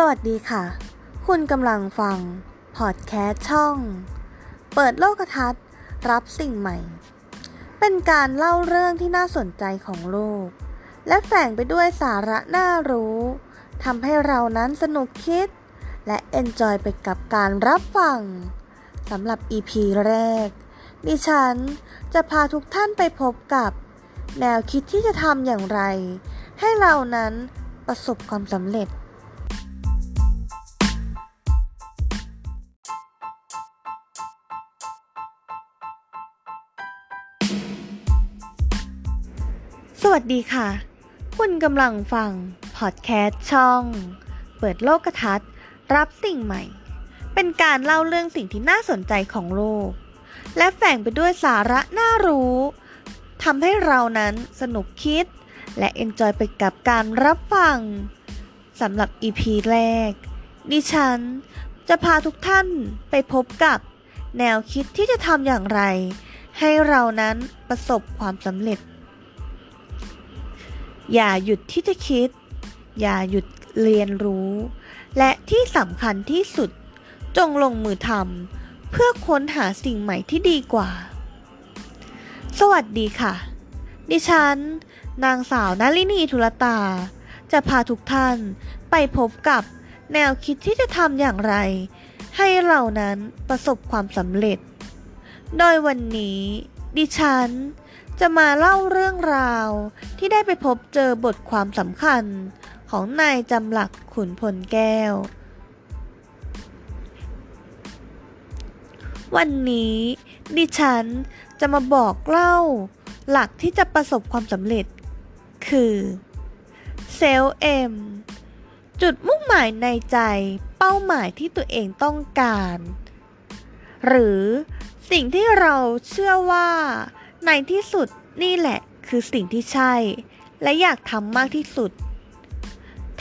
สวัสดีค่ะ คุณกำลังฟัง พอดแคสต์ช่อง เปิดโลกทัศน์ รับสิ่งใหม่ เป็นการเล่าเรื่องที่น่าสนใจของโลก และแฝงไปด้วยสาระน่ารู้ทำให้เรานั้นสนุกคิด และเอนจอยไปกับการรับฟังสำหรับ EP แรก ดิฉันจะพาทุกท่านไปพบกับ แนวคิดที่จะทำอย่างไร ให้เรานั้นประสบความสำเร็จ สวัสดีค่ะ คุณกำลังฟัง พอดแคสต์ช่อง เปิดโลกทัศน์รับสิ่งใหม่ เป็นการเล่าเรื่องสิ่งที่น่าสนใจของโลก และแฝงไปด้วยสาระน่ารู้ทำให้เรานั้นสนุกคิด และเอนจอยไปกับการรับฟังสำหรับ EP แรก ดิฉันจะพาทุกท่านไปพบกับ แนวคิดที่จะทำอย่างไร ให้เรานั้นประสบความสำเร็จ อย่าหยุดที่จะคิด อย่าหยุดเรียนรู้ และที่สำคัญที่สุด จงลงมือทำเพื่อค้นหาสิ่งใหม่ที่ดีกว่า สวัสดีค่ะ ดิฉัน นางสาวนาลินีทุลตา จะพาทุกท่านไปพบกับแนวคิดที่จะทำอย่างไร ให้เรานั้นประสบความสำเร็จ โดยวันนี้ ดิฉัน จะมาเล่าเรื่องราวที่ได้ไปพบเจอบทความสำคัญของนายจำหลักขุนพลแก้ว วันนี้ดิฉันจะมาบอกเล่า หลักที่จะประสบความสำเร็จ คือเซลเอ็มจุดมุ่งหมายในใจเป้าหมายที่ตัวเองต้องการ หรือสิ่งที่เราเชื่อว่า ในที่สุดนี่แหละคือสิ่งที่ใช่ และอยากทำมากที่สุด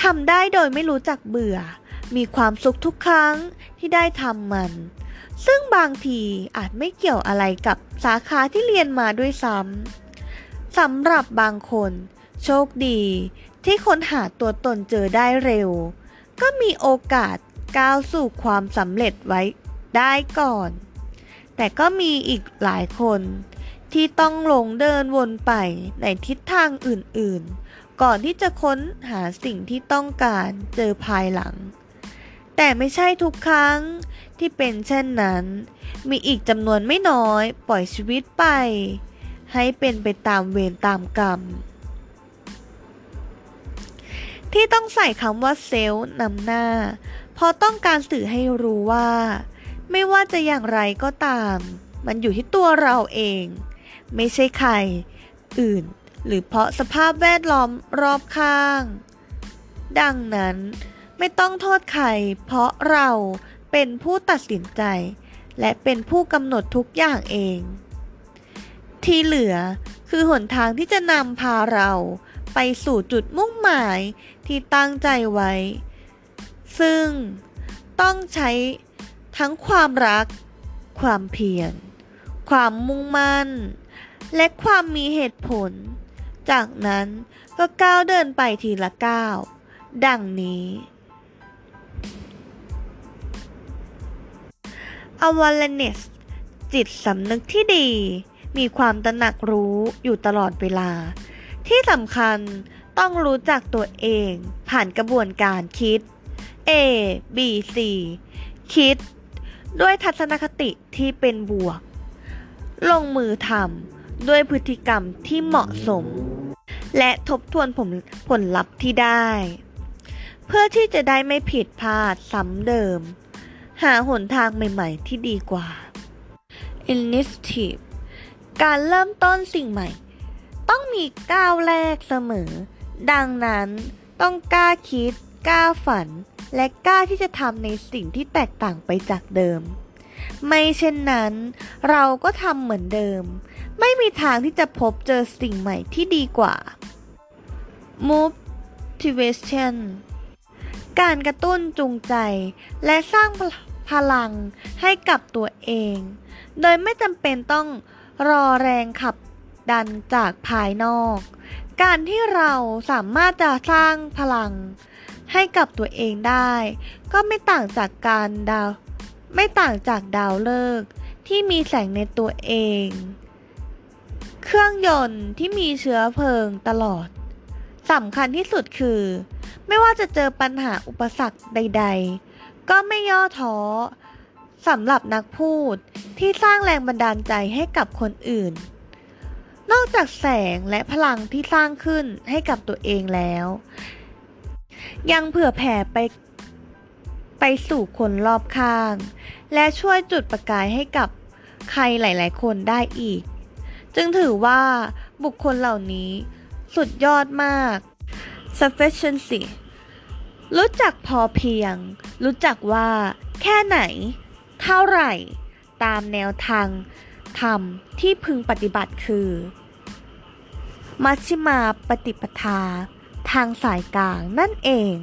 ทำได้โดยไม่รู้จักเบื่อ มีความสุขทุกครั้งที่ได้ทำมัน ซึ่งบางทีอาจไม่เกี่ยวอะไรกับสาขาที่เรียนมาด้วยซ้ำสำหรับบางคน โชคดีที่ค้นหาตัวตนเจอได้เร็ว ก็มีโอกาสก้าวสู่ความสำเร็จไว้ได้ก่อน แต่ก็มีอีกหลายคน ที่ต้องลงเดินวนไปในทิศทางอื่นๆ ก่อนที่จะค้นหาสิ่งที่ต้องการเจอภายหลัง แต่ไม่ใช่ทุกครั้งที่เป็นเช่นนั้น มีอีกจำนวนไม่น้อยปล่อยชีวิตไป ให้เป็นไปตามเวรตามกรรม ที่ต้องใส่คำว่าเซลล์นำหน้า เพราะต้องการสื่อให้รู้ว่า ไม่ว่าจะอย่างไรก็ตาม มันอยู่ที่ตัวเราเอง ไม่ใช่ใคร อื่น หรือเพราะสภาพแวดล้อมรอบข้าง ดังนั้นไม่ต้องโทษใคร เพราะเราเป็นผู้ตัดสินใจ และเป็นผู้กำหนดทุกอย่างเอง ที่เหลือคือหนทางที่จะนำพาเราไปสู่จุดมุ่งหมายที่ตั้งใจไว้ ซึ่งต้องใช้ทั้งความรัก ความเพียร ความมุ่งมั่น และความมีเหตุผล จากนั้นก็ก้าวเดินไปทีละก้าว ดังนี้ awareness จิตสำนึกที่ดี มีความตระหนักรู้อยู่ตลอดเวลา ที่สำคัญต้องรู้จักตัวเองผ่านกระบวนการคิด A B C คิด ด้วยทัศนคติที่เป็นบวก ลงมือทำ ด้วยพฤติกรรมที่เหมาะสม และทบทวนผลผลลัพธ์ที่ได้ เพื่อที่จะได้ไม่ผิดพลาดซ้ำเดิม หาหนทางใหม่ๆที่ดีกว่า Initiative การเริ่มต้นสิ่งใหม่ ต้องมีก้าวแรกเสมอ ดังนั้นต้องกล้าคิดกล้าฝัน และกล้าที่จะทำในสิ่งที่แตกต่างไปจากเดิม ไม่เช่นนั้น เราก็ทำเหมือนเดิม ไม่มีทางที่จะพบเจอสิ่งใหม่ที่ดีกว่า Motivation การกระตุ้นจูงใจ และสร้างพลังให้กับตัวเอง โดยไม่จำเป็นต้องรอแรงขับดันจากภายนอก การที่เราสามารถจะสร้างพลังให้กับตัวเองได้ ก็ไม่ต่างจากการดาว ไม่ต่างจากดาวฤกษ์ที่มีแสงในตัวเอง เครื่องยนต์ที่มีเชื้อเพลิงตลอดสำคัญที่สุดคือ ไม่ว่าจะเจอปัญหาอุปสรรคใด ๆ ก็ไม่ย่อท้อสำหรับนักพูดที่สร้างแรงบันดาลใจให้กับคนอื่น นอกจากแสงและพลังที่สร้างขึ้นให้กับตัวเองแล้ว ยังเผื่อแผ่ไปไปสู่คนรอบข้าง และช่วยจุดประกายให้กับใครหลาย ๆ คนได้อีก จึงถือว่าบุคคลเหล่านี้สุดยอดมาก sufficiency รู้จักพอเพียง รู้จักว่า แค่ไหน เท่าไหร่ ตามแนวทางธรรมที่พึงปฏิบัติคือ มัชฌิมาปฏิปทา ทางสายกลางนั่นเอง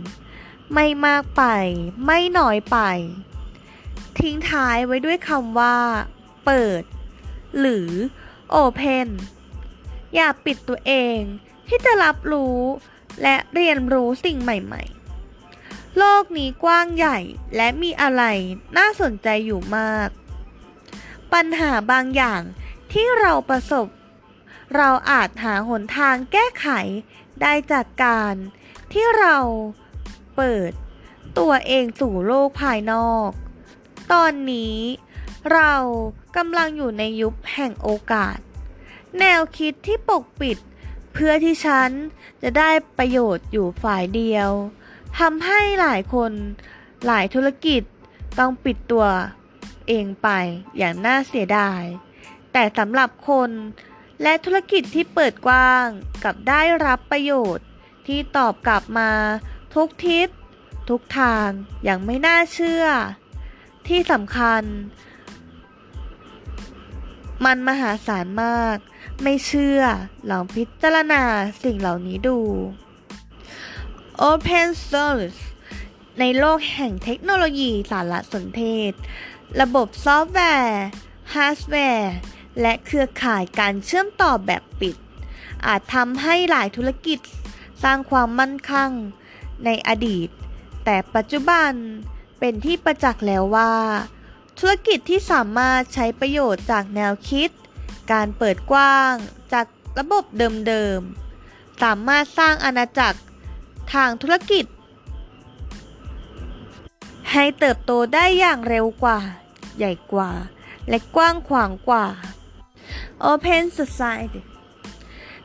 ไม่มากไป ไม่น้อยไป ทิ้งท้ายไว้ด้วยคำว่า เปิด หรือ open อย่าปิดตัวเองที่จะรับรู้และเรียนรู้สิ่งใหม่ ๆ โลกนี้กว้างใหญ่และมีอะไรน่าสนใจอยู่มาก ปัญหาบางอย่างที่เราประสบ เราอาจหาหนทางแก้ไขได้จากการที่เราเปิดตัวเองสู่โลกภายนอก ตอนนี้ เรากำลังอยู่ในยุคแห่งโอกาส แนวคิดที่ปกปิด เพื่อที่ฉันจะได้ประโยชน์อยู่ฝ่ายเดียวทำให้หลายคนหลายธุรกิจต้องปิดตัวเองไปอย่างน่าเสียดาย แต่สำหรับคนและธุรกิจที่เปิดกว้างกับได้รับประโยชน์ ที่ตอบกลับมาทุกทิศ ทุกทางอย่างไม่น่าเชื่อ ที่สำคัญ มันมหาศาลมาก ไม่เชื่อลองพิจารณาสิ่งเหล่านี้ดู Open Source ในโลกแห่งเทคโนโลยีสารสนเทศ ระบบซอฟต์แวร์ฮาร์ดแวร์ และเครือข่ายการเชื่อมต่อแบบปิด อาจทำให้หลายธุรกิจสร้างความมั่นคงในอดีต แต่ปัจจุบันเป็นที่ประจักษ์แล้วว่า ธุรกิจที่สามารถใช้ประโยชน์จากแนวคิด การเปิดกว้างจากระบบเดิมๆ สามารถสร้างอาณาจักรทางธุรกิจ ให้เติบโตได้อย่างเร็วกว่า ใหญ่กว่า และกว้างขวางกว่า Open Society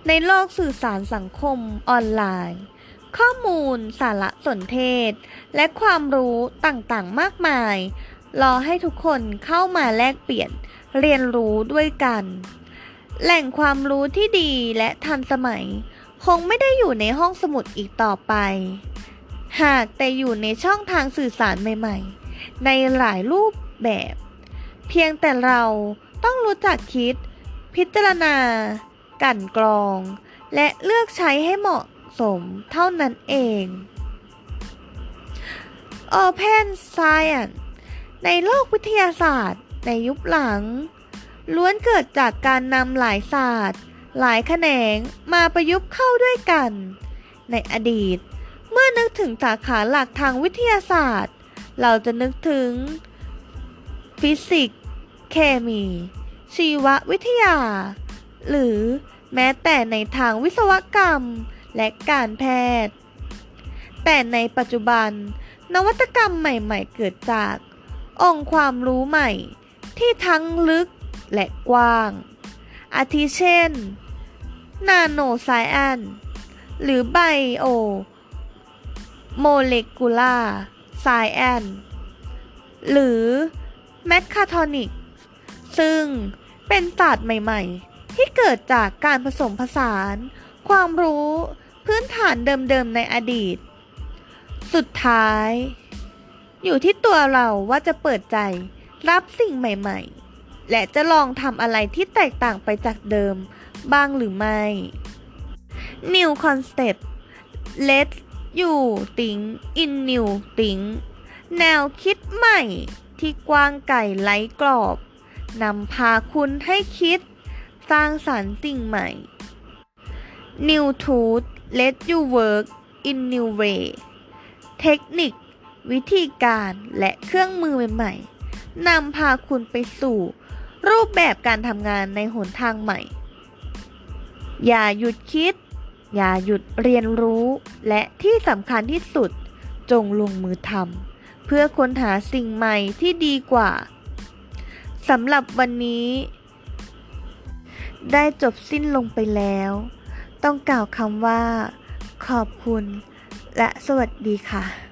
ในโลกสื่อสารสังคมออนไลน์ ข้อมูลสารสนเทศ และความรู้ต่างๆ มากมาย รอให้ทุกคนเข้ามาแลกเปลี่ยนเรียนรู้ด้วยกัน แหล่งความรู้ที่ดีและทันสมัย คงไม่ได้อยู่ในห้องสมุดอีกต่อไป หากแต่อยู่ในช่องทางสื่อสารใหม่ ๆ ในหลายรูปแบบ เพียงแต่เราต้องรู้จักคิด พิจารณา กั่นกรอง และเลือกใช้ให้เหมาะสมเท่านั้นเอง Open Science ในโลกวิทยาศาสตร์ ในยุคหลัง ล้วนเกิดจากการนำหลายศาสตร์ หลายแขนงมาประยุกต์เข้าด้วยกัน ในอดีต เมื่อนึกถึงสาขาหลักทางวิทยาศาสตร์ เราจะนึกถึง ฟิสิกส์เคมี ชีววิทยา หรือแม้แต่ในทางวิศวกรรมและการแพทย์ แต่ในปัจจุบันนวัตกรรมใหม่ ๆ เกิดจาก องค์ความรู้ใหม่ ที่ทั้งลึกและกว้าง อาทิเช่น นาโนไซแอนหรือไบโอโมเลกุลาไซแอนหรือแมคคาทอนิกซึ่งเป็นศาสตร์ใหม่ๆ ที่เกิดจากการผสมผสาน ความรู้พื้นฐานเดิมๆในอดีต สุดท้าย อยู่ที่ตัวเราว่าจะเปิดใจ รับสิ่งใหม่ ๆ และจะลองทำอะไรที่แตกต่างไปจากเดิม บ้างหรือไม่ New Concept Let you think in new think แนวคิดใหม่ที่กว้างไก่ไร้กรอบ นำพาคุณให้คิด สร้างสรรค์สิ่งใหม่ New Tooth Let you work in new way เทคนิค วิธีการและเครื่องมือใหม่ๆนำพาคุณไปสู่ รูปแบบการทำงานในหนทางใหม่ อย่าหยุดคิด อย่าหยุดเรียนรู้ และที่สำคัญที่สุด จงลงมือทำเพื่อค้นหาสิ่งใหม่ที่ดีกว่าสำหรับวันนี้ ได้จบสิ้นลงไปแล้ว ต้องกล่าวคำว่า ขอบคุณ และสวัสดีค่ะ